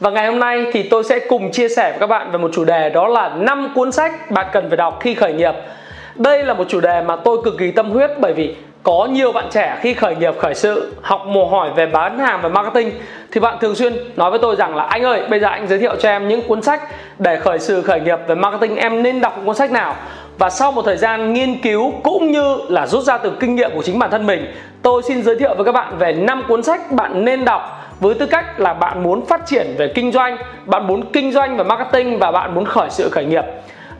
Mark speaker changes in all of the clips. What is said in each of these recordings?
Speaker 1: Và ngày hôm nay thì tôi sẽ cùng chia sẻ với các bạn về một chủ đề đó là 5 cuốn sách bạn cần phải đọc khi khởi nghiệp. Đây là một chủ đề mà tôi cực kỳ tâm huyết bởi vì có nhiều bạn trẻ khi khởi nghiệp, khởi sự, học mồ hỏi về bán hàng và marketing thì bạn thường xuyên nói với tôi rằng là, anh ơi, bây giờ anh giới thiệu cho em những cuốn sách để khởi sự, khởi nghiệp về marketing, em nên đọc cuốn sách nào và sau một thời gian nghiên cứu cũng như là rút ra từ kinh nghiệm của chính bản thân mình, tôi xin giới thiệu với các bạn về 5 cuốn sách bạn nên đọc với tư cách là bạn muốn phát triển về kinh doanh, bạn muốn kinh doanh và marketing và bạn muốn khởi sự khởi nghiệp.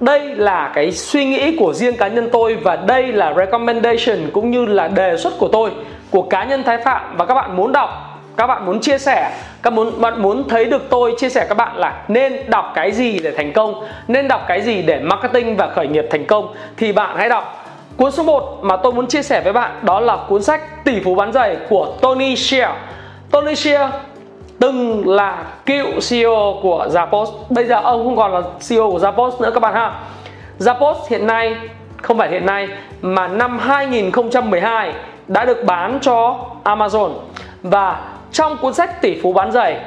Speaker 1: Đây là cái suy nghĩ của riêng cá nhân tôi và đây là recommendation cũng như là đề xuất của tôi, của cá nhân thái phạm. Và các bạn muốn đọc, các bạn muốn chia sẻ, các muốn, bạn muốn thấy được tôi chia sẻ các bạn là nên đọc cái gì để thành công, nên đọc cái gì để marketing và khởi nghiệp thành công, thì bạn hãy đọc. Cuốn số 1 mà tôi muốn chia sẻ với bạn đó là cuốn sách tỷ phú bán giày của Tony Shell Tony Shea từng là cựu CEO của Zappos bây giờ ông không còn là CEO của Zappos nữa các bạn ha. Zappos hiện nay, không phải hiện nay, mà năm 2012 đã được bán cho Amazon. Và trong cuốn sách tỷ phú bán giày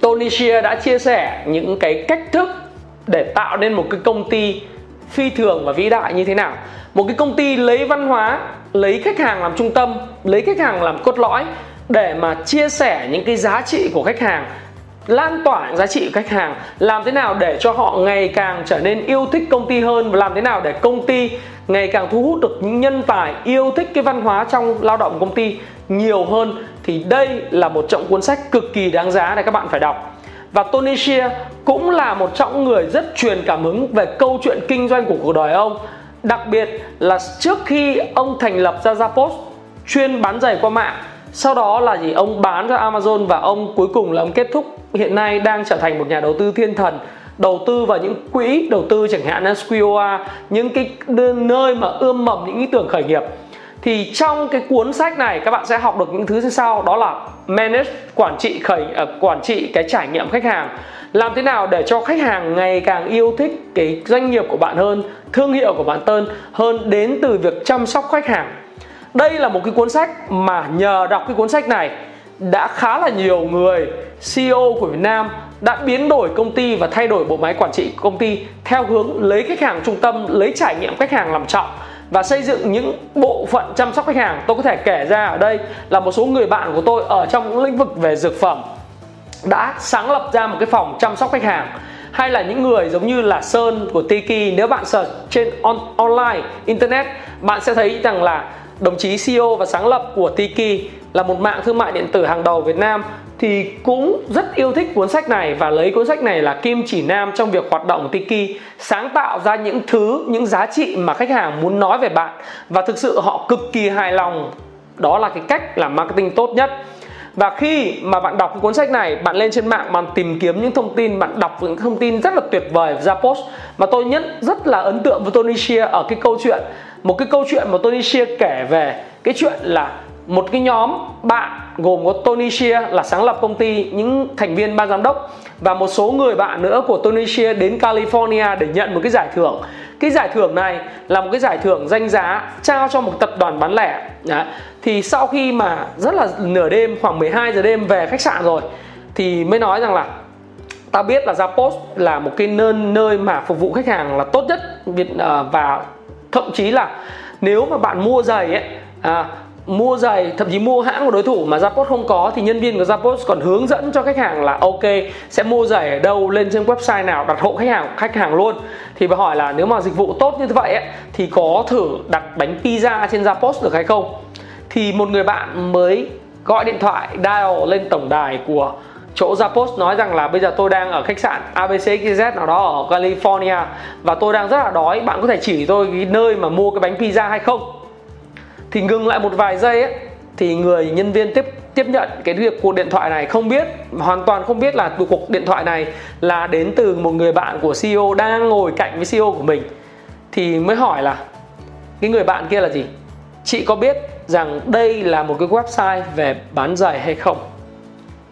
Speaker 1: Tony Shea đã chia sẻ những cái cách thức để tạo nên một cái công ty phi thường và vĩ đại như thế nào. Một cái công ty lấy văn hóa, lấy khách hàng làm trung tâm, lấy khách hàng làm cốt lõi để mà chia sẻ những cái giá trị của khách hàng, lan tỏa những giá trị của khách hàng, làm thế nào để cho họ ngày càng trở nên yêu thích công ty hơn và làm thế nào để công ty ngày càng thu hút được những nhân tài yêu thích cái văn hóa trong lao động công ty nhiều hơn thì đây là một trọng cuốn sách cực kỳ đáng giá để các bạn phải đọc. Và Tony Shea cũng là một trong người rất truyền cảm hứng về câu chuyện kinh doanh của cuộc đời ông, đặc biệt là trước khi ông thành lập ra Zappos chuyên bán giày qua mạng sau đó là gì? Ông bán cho Amazon và ông cuối cùng là ông kết thúc. Hiện nay đang trở thành một nhà đầu tư thiên thần. Đầu tư vào những quỹ đầu tư chẳng hạn là SQOA những cái nơi mà ươm mầm những ý tưởng khởi nghiệp. Thì trong cái cuốn sách này các bạn sẽ học được những thứ như sau. Đó là manage quản trị khởi uh, quản trị cái trải nghiệm khách hàng. Làm thế nào để cho khách hàng ngày càng yêu thích cái doanh nghiệp của bạn hơn thương hiệu của bạn hơn hơn đến từ việc chăm sóc khách hàng? Đây là một cái cuốn sách mà nhờ đọc cái cuốn sách này đã khá là nhiều người CEO của Việt Nam đã biến đổi công ty và thay đổi bộ máy quản trị công ty theo hướng lấy khách hàng trung tâm, lấy trải nghiệm khách hàng làm trọng và xây dựng những bộ phận chăm sóc khách hàng. Tôi có thể kể ra ở đây là một số người bạn của tôi ở trong lĩnh vực về dược phẩm đã sáng lập ra một cái phòng chăm sóc khách hàng hay là những người giống như là Sơn của Tiki nếu bạn search trên on, online internet bạn sẽ thấy rằng là đồng chí CEO và sáng lập của Tiki là một mạng thương mại điện tử hàng đầu Việt Nam thì cũng rất yêu thích cuốn sách này và lấy cuốn sách này là kim chỉ nam trong việc hoạt động Tiki, sáng tạo ra những thứ, những giá trị mà khách hàng muốn nói về bạn. Và thực sự họ cực kỳ hài lòng. Đó là cái cách làm marketing tốt nhất. Và khi mà bạn đọc cuốn sách này, bạn lên trên mạng, bạn tìm kiếm những thông tin, bạn đọc những thông tin rất là tuyệt vời ra post. Mà tôi nhất, rất là ấn tượng với Tony Shea ở cái câu chuyện một cái câu chuyện mà Tony Shea kể về cái chuyện là một cái nhóm bạn gồm có Tony Shea là sáng lập công ty, những thành viên ban giám đốc và một số người bạn nữa của Tony Shea đến California để nhận một cái giải thưởng cái giải thưởng này là một cái giải thưởng danh giá trao cho một tập đoàn bán lẻ Đấy. thì sau khi mà rất là nửa đêm, khoảng 12 giờ đêm về khách sạn rồi, thì mới nói rằng là ta biết là Zappos là một cái nơi nơi mà phục vụ khách hàng là tốt nhất Việt ờ, và thậm chí là nếu mà bạn mua giày ấy à, mua giày thậm chí mua hãng của đối thủ mà Zappos không có thì nhân viên của Zappos còn hướng dẫn cho khách hàng là ok sẽ mua giày ở đâu lên trên website nào đặt hộ khách hàng khách hàng luôn. Thì bà hỏi là nếu mà dịch vụ tốt như vậy ấy, thì có thử đặt bánh pizza trên Zappos được hay không? Thì một người bạn mới gọi điện thoại dial lên tổng đài của chỗ Zappos nói rằng là bây giờ tôi đang ở khách sạn ABCZ nào đó ở California và tôi đang rất là đói. Bạn có thể chỉ tôi cái nơi mà mua cái bánh pizza hay không? Thì ngừng lại một vài giây ấy thì thì người nhân viên tiếp tiếp nhận cái việc cuộc điện thoại này không biết hoàn toàn không biết là cuộc điện thoại này là đến từ một người bạn của CEO đang ngồi cạnh với CEO của mình. Thì mới hỏi là cái người bạn kia là gì? Chị có biết rằng đây là một cái website về bán giày hay không?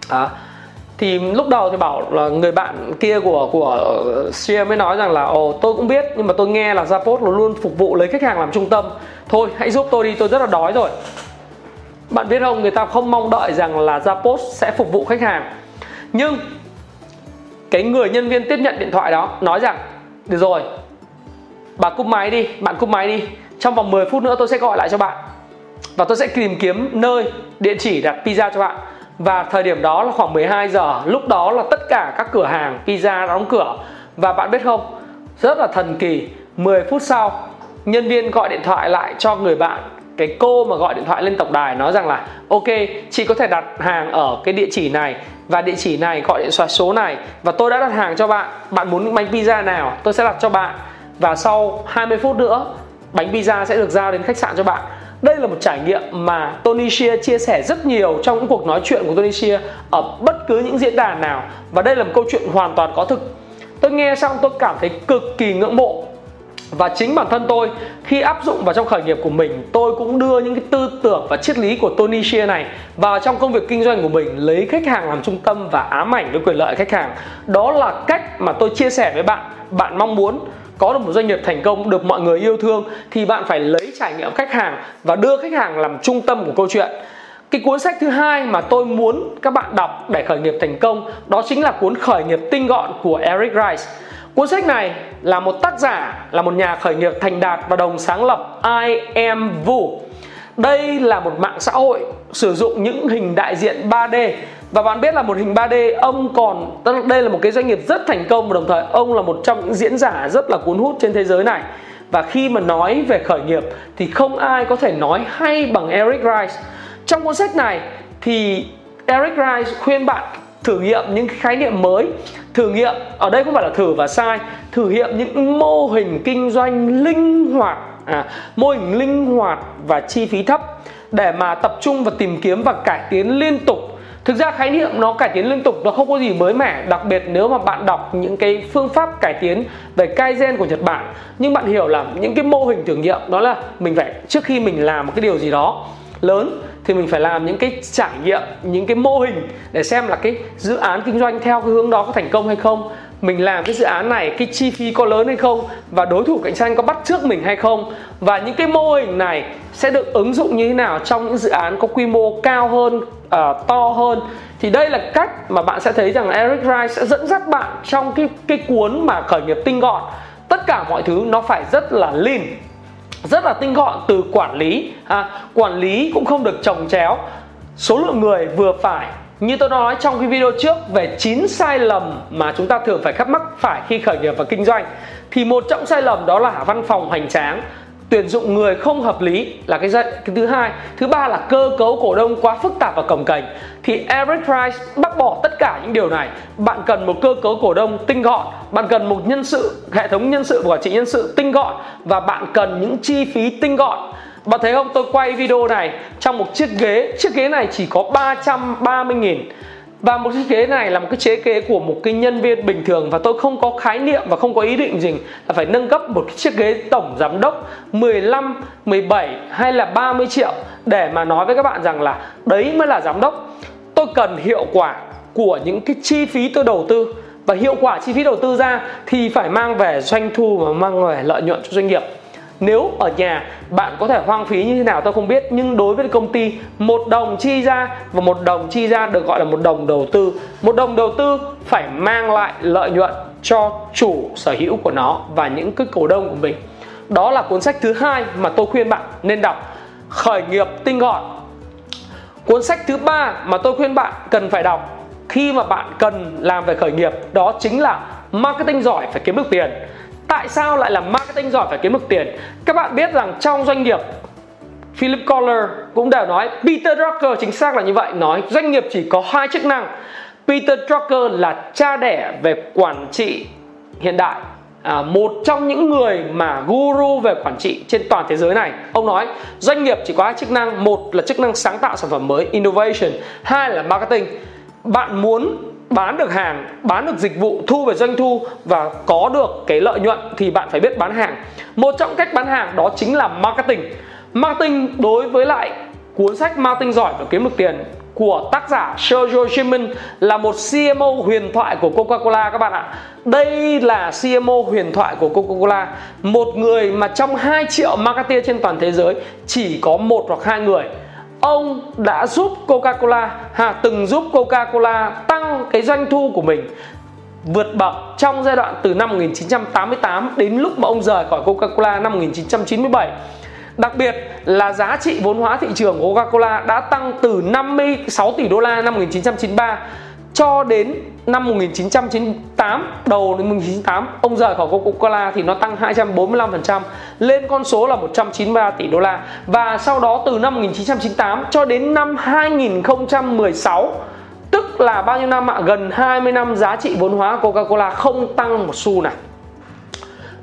Speaker 1: À, thì lúc đầu thì bảo là người bạn kia của của Sia mới nói rằng là, ồ, tôi cũng biết, nhưng mà tôi nghe là Zappos luôn phục vụ lấy khách hàng làm trung tâm. Thôi, hãy giúp tôi đi, tôi rất là đói rồi. Bạn biết không, người ta không mong đợi rằng là Zappos sẽ phục vụ khách hàng. Nhưng cái người nhân viên tiếp nhận điện thoại đó nói rằng, được rồi, bà cúp máy đi, bạn cúp máy đi. Trong vòng 10 phút nữa tôi sẽ gọi lại cho bạn và tôi sẽ tìm kiếm nơi địa chỉ đặt pizza cho bạn và thời điểm đó là khoảng 12 giờ. Lúc đó là tất cả các cửa hàng pizza đóng cửa. Và bạn biết không, rất là thần kỳ. 10 phút sau, nhân viên gọi điện thoại lại cho người bạn. Cái cô mà gọi điện thoại lên tổng đài nói rằng là, ok, chị có thể đặt hàng ở cái địa chỉ này. Và địa chỉ này gọi điện thoại số này. Và tôi đã đặt hàng cho bạn. Bạn muốn bánh pizza nào, tôi sẽ đặt cho bạn. Và sau 20 phút nữa, bánh pizza sẽ được giao đến khách sạn cho bạn đây là một trải nghiệm mà Tony Shea chia sẻ rất nhiều trong những cuộc nói chuyện của Tony Shea ở bất cứ những diễn đàn nào. Và đây là một câu chuyện hoàn toàn có thực. Tôi nghe xong tôi cảm thấy cực kỳ ngưỡng mộ. Và chính bản thân tôi, khi áp dụng vào trong khởi nghiệp của mình, tôi cũng đưa những cái tư tưởng và triết lý của Tony Shea này vào trong công việc kinh doanh của mình, lấy khách hàng làm trung tâm và ám ảnh với quyền lợi khách hàng. Đó là cách mà tôi chia sẻ với bạn. Bạn mong muốn có được một doanh nghiệp thành công được mọi người yêu thương thì bạn phải lấy trải nghiệm khách hàng và đưa khách hàng làm trung tâm của câu chuyện cái cuốn sách thứ hai mà tôi muốn các bạn đọc để khởi nghiệp thành công đó chính là cuốn khởi nghiệp tinh gọn của Eric Rice Cuốn sách này là một tác giả, là một nhà khởi nghiệp thành đạt và đồng sáng lập I Am Vu. Đây là một mạng xã hội sử dụng những hình đại diện 3D và bạn biết là một hình 3D ông còn đây là một cái doanh nghiệp rất thành công và đồng thời ông là một trong những diễn giả rất là cuốn hút trên thế giới này. Và khi mà nói về khởi nghiệp thì không ai có thể nói hay bằng Eric Rice. Trong cuốn sách này thì Eric Rice khuyên bạn thử nghiệm những khái niệm mới thử nghiệm ở đây không phải là thử và sai thử nghiệm những mô hình kinh doanh linh hoạt à, mô hình linh hoạt và chi phí thấp để mà tập trung và tìm kiếm và cải tiến liên tục thực ra khái niệm nó cải tiến liên tục, nó không có gì mới mẻ, đặc biệt nếu mà bạn đọc những cái phương pháp cải tiến về kaizen của nhật bản. Nhưng bạn hiểu là những cái mô hình thử nghiệm đó là mình phải, trước khi mình làm một cái điều gì đó lớn thì mình phải làm những cái trải nghiệm, những cái mô hình để xem là cái dự án kinh doanh theo cái hướng đó có thành công hay không mình làm cái dự án này cái chi phí có lớn hay không? Và đối thủ cạnh tranh có bắt trước mình hay không? Và những cái mô hình này sẽ được ứng dụng như thế nào trong những dự án có quy mô cao hơn uh, to hơn? Thì đây là cách mà bạn sẽ thấy rằng Eric Rice sẽ dẫn dắt bạn trong cái cái cuốn mà khởi nghiệp tinh gọn. Tất cả mọi thứ nó phải rất là lean rất là tinh gọn từ quản lý à, quản lý cũng không được trồng chéo. Số lượng người vừa phải như tôi nói trong cái video trước về 9 sai lầm mà chúng ta thường phải khắc mắc phải khi khởi nghiệp và kinh doanh thì một trong sai lầm đó là văn phòng hoành tráng tuyển dụng người không hợp lý là cái, cái thứ hai. Thứ ba là cơ cấu cổ đông quá phức tạp và cồng kềnh thì Eric Price bác bỏ tất cả những điều này. Bạn cần một cơ cấu cổ đông tinh gọn bạn cần một nhân sự hệ thống nhân sự và quản trị nhân sự tinh gọn và bạn cần những chi phí tinh gọn bạn thấy không? Tôi quay video này trong một chiếc ghế. Chiếc ghế này chỉ có 330 nghìn. Và một chiếc ghế này là một cái chế kế của một cái nhân viên bình thường. Và tôi không có khái niệm và không có ý định gì là phải nâng cấp một cái chiếc ghế tổng giám đốc 15, 17 hay là 30 triệu để mà nói với các bạn rằng là đấy mới là giám đốc. Tôi cần hiệu quả của những cái chi phí tôi đầu tư. Và hiệu quả chi phí đầu tư ra thì phải mang về doanh thu và mang về lợi nhuận cho doanh nghiệp nếu ở nhà, bạn có thể hoang phí như thế nào tôi không biết. Nhưng đối với công ty, một đồng chi ra và một đồng chi ra được gọi là một đồng đầu tư. Một đồng đầu tư phải mang lại lợi nhuận cho chủ sở hữu của nó và những cái cổ đông của mình. Đó là cuốn sách thứ hai mà tôi khuyên bạn nên đọc. Khởi nghiệp tinh gọn. Cuốn sách thứ ba mà tôi khuyên bạn cần phải đọc khi mà bạn cần làm về khởi nghiệp, đó chính là marketing giỏi phải kiếm được tiền tại sao lại là marketing giỏi phải kiếm được tiền? Các bạn biết rằng trong doanh nghiệp Philip Kotler cũng đều nói Peter Drucker chính xác là như vậy. Nói doanh nghiệp chỉ có hai chức năng. Peter Drucker là cha đẻ về quản trị hiện đại à, một trong những người mà guru về quản trị trên toàn thế giới này. Ông nói doanh nghiệp chỉ có hai chức năng. Một là chức năng sáng tạo sản phẩm mới innovation. Hai là marketing. Bạn muốn bán được hàng bán được dịch vụ thu về doanh thu và có được cái lợi nhuận thì bạn phải biết bán hàng một trong cách bán hàng đó chính là marketing marketing đối với lại cuốn sách marketing giỏi và kiếm được tiền của tác giả Sergio Shimin là một CMO huyền thoại của Coca-Cola các bạn ạ. Đây là CMO huyền thoại của Coca-Cola, một người mà trong 2 triệu marketer trên toàn thế giới chỉ có một hoặc hai người. Ông đã giúp Coca-Cola, ha, từng giúp Coca-Cola tăng cái doanh thu của mình vượt bậc trong giai đoạn từ năm 1988 đến lúc mà ông rời khỏi Coca-Cola năm 1997 Đặc biệt là giá trị vốn hóa thị trường của Coca-Cola đã tăng từ 56 tỷ đô la năm 1993 cho đến năm 1998 đầu đến 1998 ông rời khỏi Coca-Cola thì nó tăng 245% lên con số là 193 tỷ đô la. Và sau đó từ năm 1998 cho đến năm 2016 tức là bao nhiêu năm ạ? Gần 20 năm giá trị vốn hóa Coca-Cola không tăng một xu nào.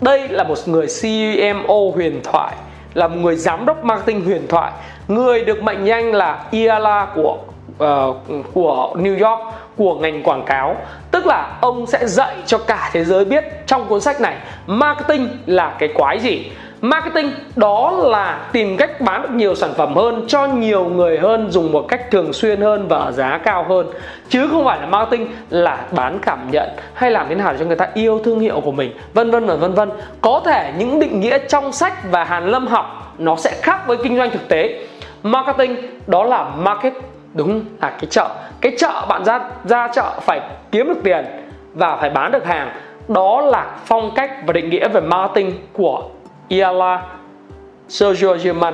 Speaker 1: Đây là một người CMO huyền thoại, là một người giám đốc marketing huyền thoại. Người được mệnh danh là Iala của uh, của New York của ngành quảng cáo. Tức là ông sẽ dạy cho cả thế giới biết trong cuốn sách này marketing là cái quái gì. Marketing đó là tìm cách bán được nhiều sản phẩm hơn cho nhiều người hơn dùng một cách thường xuyên hơn và ở giá cao hơn. Chứ không phải là marketing là bán cảm nhận hay làm thế nào để cho người ta yêu thương hiệu của mình vân vân và vân vân. Có thể những định nghĩa trong sách và hàn lâm học nó sẽ khác với kinh doanh thực tế. Marketing đó là market đúng là cái chợ. Cái chợ bạn ra ra chợ phải kiếm được tiền và phải bán được hàng. Đó là phong cách và định nghĩa về marketing của Iala Sergio German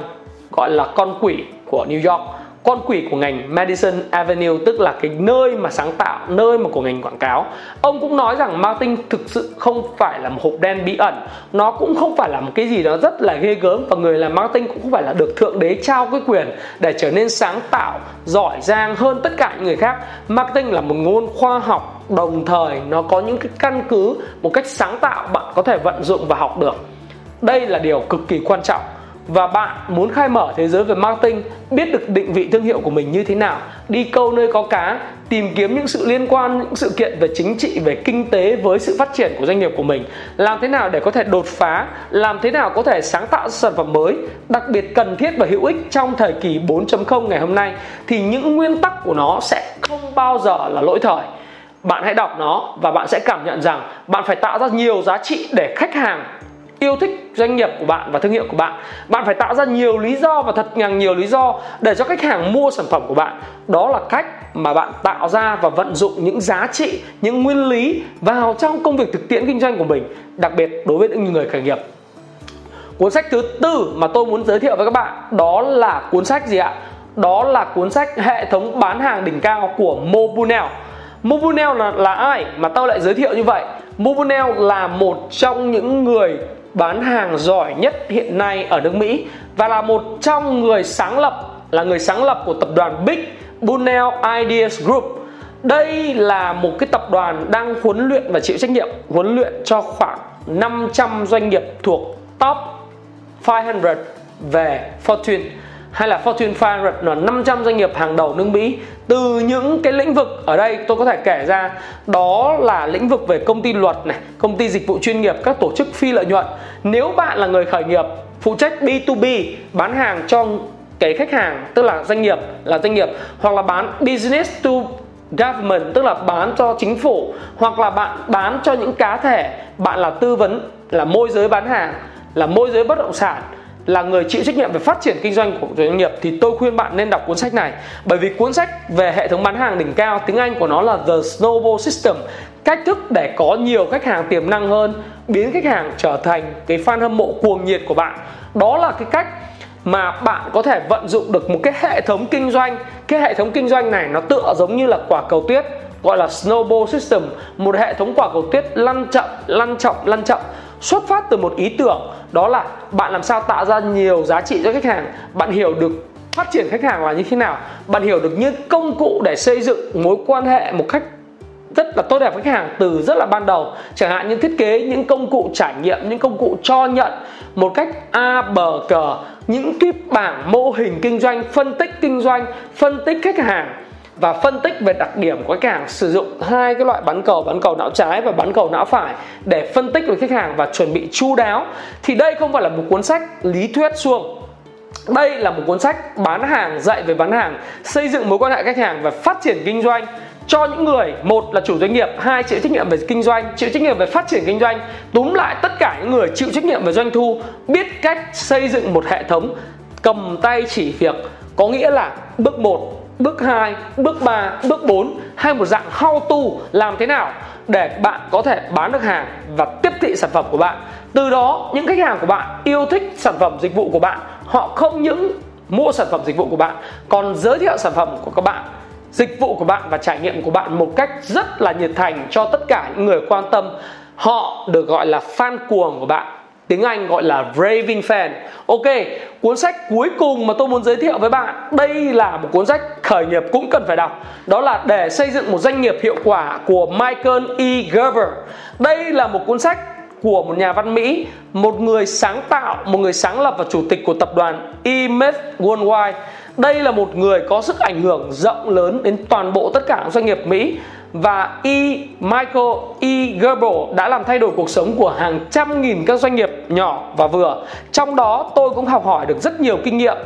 Speaker 1: gọi là con quỷ của New York con quỷ của ngành Madison Avenue, tức là cái nơi mà sáng tạo, nơi mà của ngành quảng cáo. Ông cũng nói rằng marketing thực sự không phải là một hộp đen bí ẩn. Nó cũng không phải là một cái gì đó rất là ghê gớm và người làm marketing cũng không phải là được thượng đế trao cái quyền để trở nên sáng tạo, giỏi giang hơn tất cả những người khác. Marketing là một ngôn khoa học, đồng thời nó có những cái căn cứ, một cách sáng tạo bạn có thể vận dụng và học được. Đây là điều cực kỳ quan trọng và bạn muốn khai mở thế giới về marketing, biết được định vị thương hiệu của mình như thế nào, đi câu nơi có cá, tìm kiếm những sự liên quan, những sự kiện về chính trị, về kinh tế với sự phát triển của doanh nghiệp của mình. Làm thế nào để có thể đột phá, làm thế nào có thể sáng tạo sản phẩm mới, đặc biệt cần thiết và hữu ích trong thời kỳ 4.0 ngày hôm nay, thì những nguyên tắc của nó sẽ không bao giờ là lỗi thời. Bạn hãy đọc nó và bạn sẽ cảm nhận rằng bạn phải tạo ra nhiều giá trị để khách hàng yêu thích doanh nghiệp của bạn và thương hiệu của bạn. Bạn phải tạo ra nhiều lý do và thật ngàn nhiều lý do để cho khách hàng mua sản phẩm của bạn. Đó là cách mà bạn tạo ra và vận dụng những giá trị những nguyên lý vào trong công việc thực tiễn kinh doanh của mình đặc biệt đối với những người khởi nghiệp. Cuốn sách thứ tư mà tôi muốn giới thiệu với các bạn đó là cuốn sách gì ạ? Đó là cuốn sách hệ thống bán hàng đỉnh cao của Mobunel. Mobunel là, là ai mà tao lại giới thiệu như vậy? Mobunel là một trong những người bán hàng giỏi nhất hiện nay ở nước Mỹ và là một trong người sáng lập, là người sáng lập của tập đoàn Big Bunnell Ideas Group. Đây là một cái tập đoàn đang huấn luyện và chịu trách nhiệm huấn luyện cho khoảng 500 doanh nghiệp thuộc top 500 về Fortune hay là Fortune 500 là 500 doanh nghiệp hàng đầu nước Mỹ từ những cái lĩnh vực ở đây tôi có thể kể ra đó là lĩnh vực về công ty luật này, công ty dịch vụ chuyên nghiệp, các tổ chức phi lợi nhuận. Nếu bạn là người khởi nghiệp phụ trách B2B bán hàng cho cái khách hàng tức là doanh nghiệp là doanh nghiệp hoặc là bán business to government tức là bán cho chính phủ hoặc là bạn bán cho những cá thể bạn là tư vấn là môi giới bán hàng là môi giới bất động sản là người chịu trách nhiệm về phát triển kinh doanh của doanh nghiệp thì tôi khuyên bạn nên đọc cuốn sách này. Bởi vì cuốn sách về hệ thống bán hàng đỉnh cao, tiếng Anh của nó là The Snowball System, cách thức để có nhiều khách hàng tiềm năng hơn, biến khách hàng trở thành cái fan hâm mộ cuồng nhiệt của bạn. Đó là cái cách mà bạn có thể vận dụng được một cái hệ thống kinh doanh. Cái hệ thống kinh doanh này nó tựa giống như là quả cầu tuyết, gọi là snowball system, một hệ thống quả cầu tuyết lăn chậm lăn chậm lăn chậm xuất phát từ một ý tưởng, đó là bạn làm sao tạo ra nhiều giá trị cho khách hàng. Bạn hiểu được phát triển khách hàng là như thế nào. Bạn hiểu được những công cụ để xây dựng mối quan hệ một cách rất là tốt đẹp với khách hàng từ rất là ban đầu. Chẳng hạn như thiết kế những công cụ trải nghiệm, những công cụ cho nhận một cách a bờ cờ những cái bảng mô hình kinh doanh, phân tích kinh doanh, phân tích khách hàng và phân tích về đặc điểm của khách hàng sử dụng hai cái loại bắn cầu bắn cầu não trái và bắn cầu não phải để phân tích với khách hàng và chuẩn bị chu đáo. Thì đây không phải là một cuốn sách lý thuyết suông đây là một cuốn sách bán hàng, dạy về bán hàng, xây dựng mối quan hệ khách hàng và phát triển kinh doanh. Cho những người, một là chủ doanh nghiệp, hai chịu trách nhiệm về kinh doanh, chịu trách nhiệm về phát triển kinh doanh. Túm lại tất cả những người chịu trách nhiệm về doanh thu, biết cách xây dựng một hệ thống, cầm tay chỉ việc. Có nghĩa là bước 1 bước 2, bước 3, bước 4 hay một dạng how to làm thế nào để bạn có thể bán được hàng và tiếp thị sản phẩm của bạn. Từ đó những khách hàng của bạn yêu thích sản phẩm dịch vụ của bạn, họ không những mua sản phẩm dịch vụ của bạn còn giới thiệu sản phẩm của các bạn dịch vụ của bạn và trải nghiệm của bạn một cách rất là nhiệt thành cho tất cả những người quan tâm họ được gọi là fan cuồng của bạn tiếng Anh gọi là raving fan. Ok, cuốn sách cuối cùng mà tôi muốn giới thiệu với bạn, đây là một cuốn sách khởi nghiệp cũng cần phải đọc. Đó là để xây dựng một doanh nghiệp hiệu quả của Michael E. Gerber. Đây là một cuốn sách của một nhà văn Mỹ, một người sáng tạo, một người sáng lập và chủ tịch của tập đoàn Emeth Worldwide. Đây là một người có sức ảnh hưởng rộng lớn đến toàn bộ tất cả các doanh nghiệp Mỹ và E. Michael E. Gerber đã làm thay đổi cuộc sống của hàng trăm nghìn các doanh nghiệp nhỏ và vừa. Trong đó tôi cũng học hỏi được rất nhiều kinh nghiệm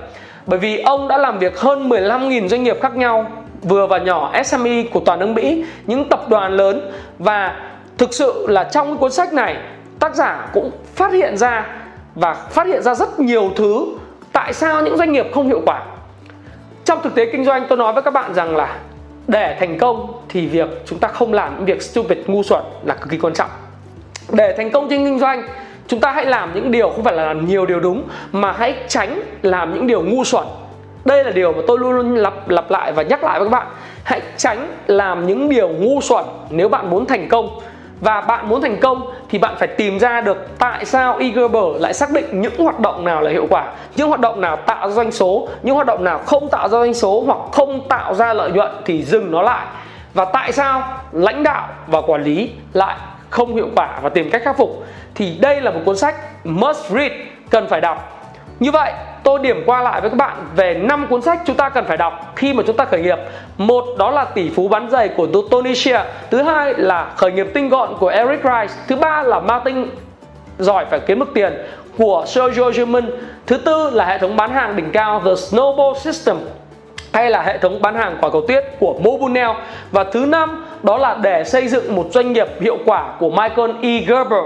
Speaker 1: bởi vì ông đã làm việc hơn 15.000 doanh nghiệp khác nhau vừa và nhỏ SME của toàn nước Mỹ, những tập đoàn lớn và thực sự là trong cuốn sách này tác giả cũng phát hiện ra và phát hiện ra rất nhiều thứ tại sao những doanh nghiệp không hiệu quả. Trong thực tế kinh doanh tôi nói với các bạn rằng là để thành công thì việc chúng ta không làm những việc stupid, ngu xuẩn là cực kỳ quan trọng. Để thành công trên kinh doanh, chúng ta hãy làm những điều không phải là làm nhiều điều đúng, mà hãy tránh làm những điều ngu xuẩn. Đây là điều mà tôi luôn luôn lặp lặp lại và nhắc lại với các bạn. Hãy tránh làm những điều ngu xuẩn nếu bạn muốn thành công và bạn muốn thành công thì bạn phải tìm ra được tại sao eGerber lại xác định những hoạt động nào là hiệu quả, những hoạt động nào tạo ra doanh số, những hoạt động nào không tạo ra doanh số hoặc không tạo ra lợi nhuận thì dừng nó lại. Và tại sao lãnh đạo và quản lý lại không hiệu quả và tìm cách khắc phục? Thì đây là một cuốn sách must read, cần phải đọc. Như vậy tôi điểm qua lại với các bạn về 5 cuốn sách chúng ta cần phải đọc khi mà chúng ta khởi nghiệp. Một đó là Tỷ phú bán giày của Tony Shea, thứ hai là Khởi nghiệp tinh gọn của Eric Rice, thứ ba là Martin giỏi phải kiếm được tiền của Sergio German, thứ tư là hệ thống bán hàng đỉnh cao The Snowball System hay là hệ thống bán hàng quả cầu tuyết của Mobunel. Và thứ năm đó là để xây dựng một doanh nghiệp hiệu quả của Michael E. Gerber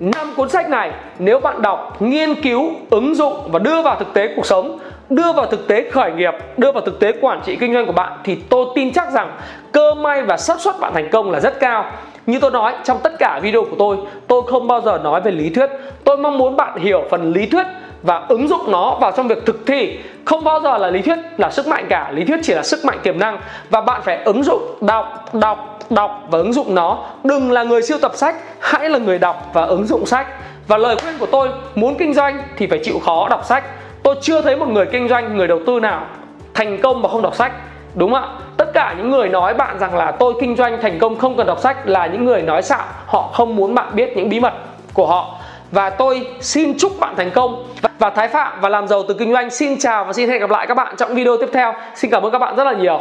Speaker 1: năm cuốn sách này nếu bạn đọc, nghiên cứu, ứng dụng và đưa vào thực tế cuộc sống, đưa vào thực tế khởi nghiệp, đưa vào thực tế quản trị kinh doanh của bạn thì tôi tin chắc rằng cơ may và xác suất bạn thành công là rất cao. Như tôi nói trong tất cả video của tôi, tôi không bao giờ nói về lý thuyết. Tôi mong muốn bạn hiểu phần lý thuyết và ứng dụng nó vào trong việc thực thi. Không bao giờ là lý thuyết là sức mạnh cả, lý thuyết chỉ là sức mạnh tiềm năng. Và bạn phải ứng dụng, đọc đọc đọc và ứng dụng nó. Đừng là người siêu tập sách, hãy là người đọc và ứng dụng sách. Và lời khuyên của tôi, muốn kinh doanh thì phải chịu khó đọc sách. Tôi chưa thấy một người kinh doanh, người đầu tư nào thành công mà không đọc sách, đúng không ạ? Tất cả những người nói bạn rằng là tôi kinh doanh thành công không cần đọc sách là những người nói xạo. Họ không muốn bạn biết những bí mật của họ và tôi xin chúc bạn thành công. Và Thái Phạm và làm giàu từ kinh doanh, xin chào và xin hẹn gặp lại các bạn trong video tiếp theo. Xin cảm ơn các bạn rất là nhiều.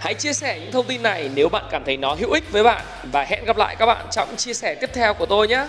Speaker 1: Hãy chia sẻ những thông tin này nếu bạn cảm thấy nó hữu ích với bạn. Và hẹn gặp lại các bạn trong chia sẻ tiếp theo của tôi nhé.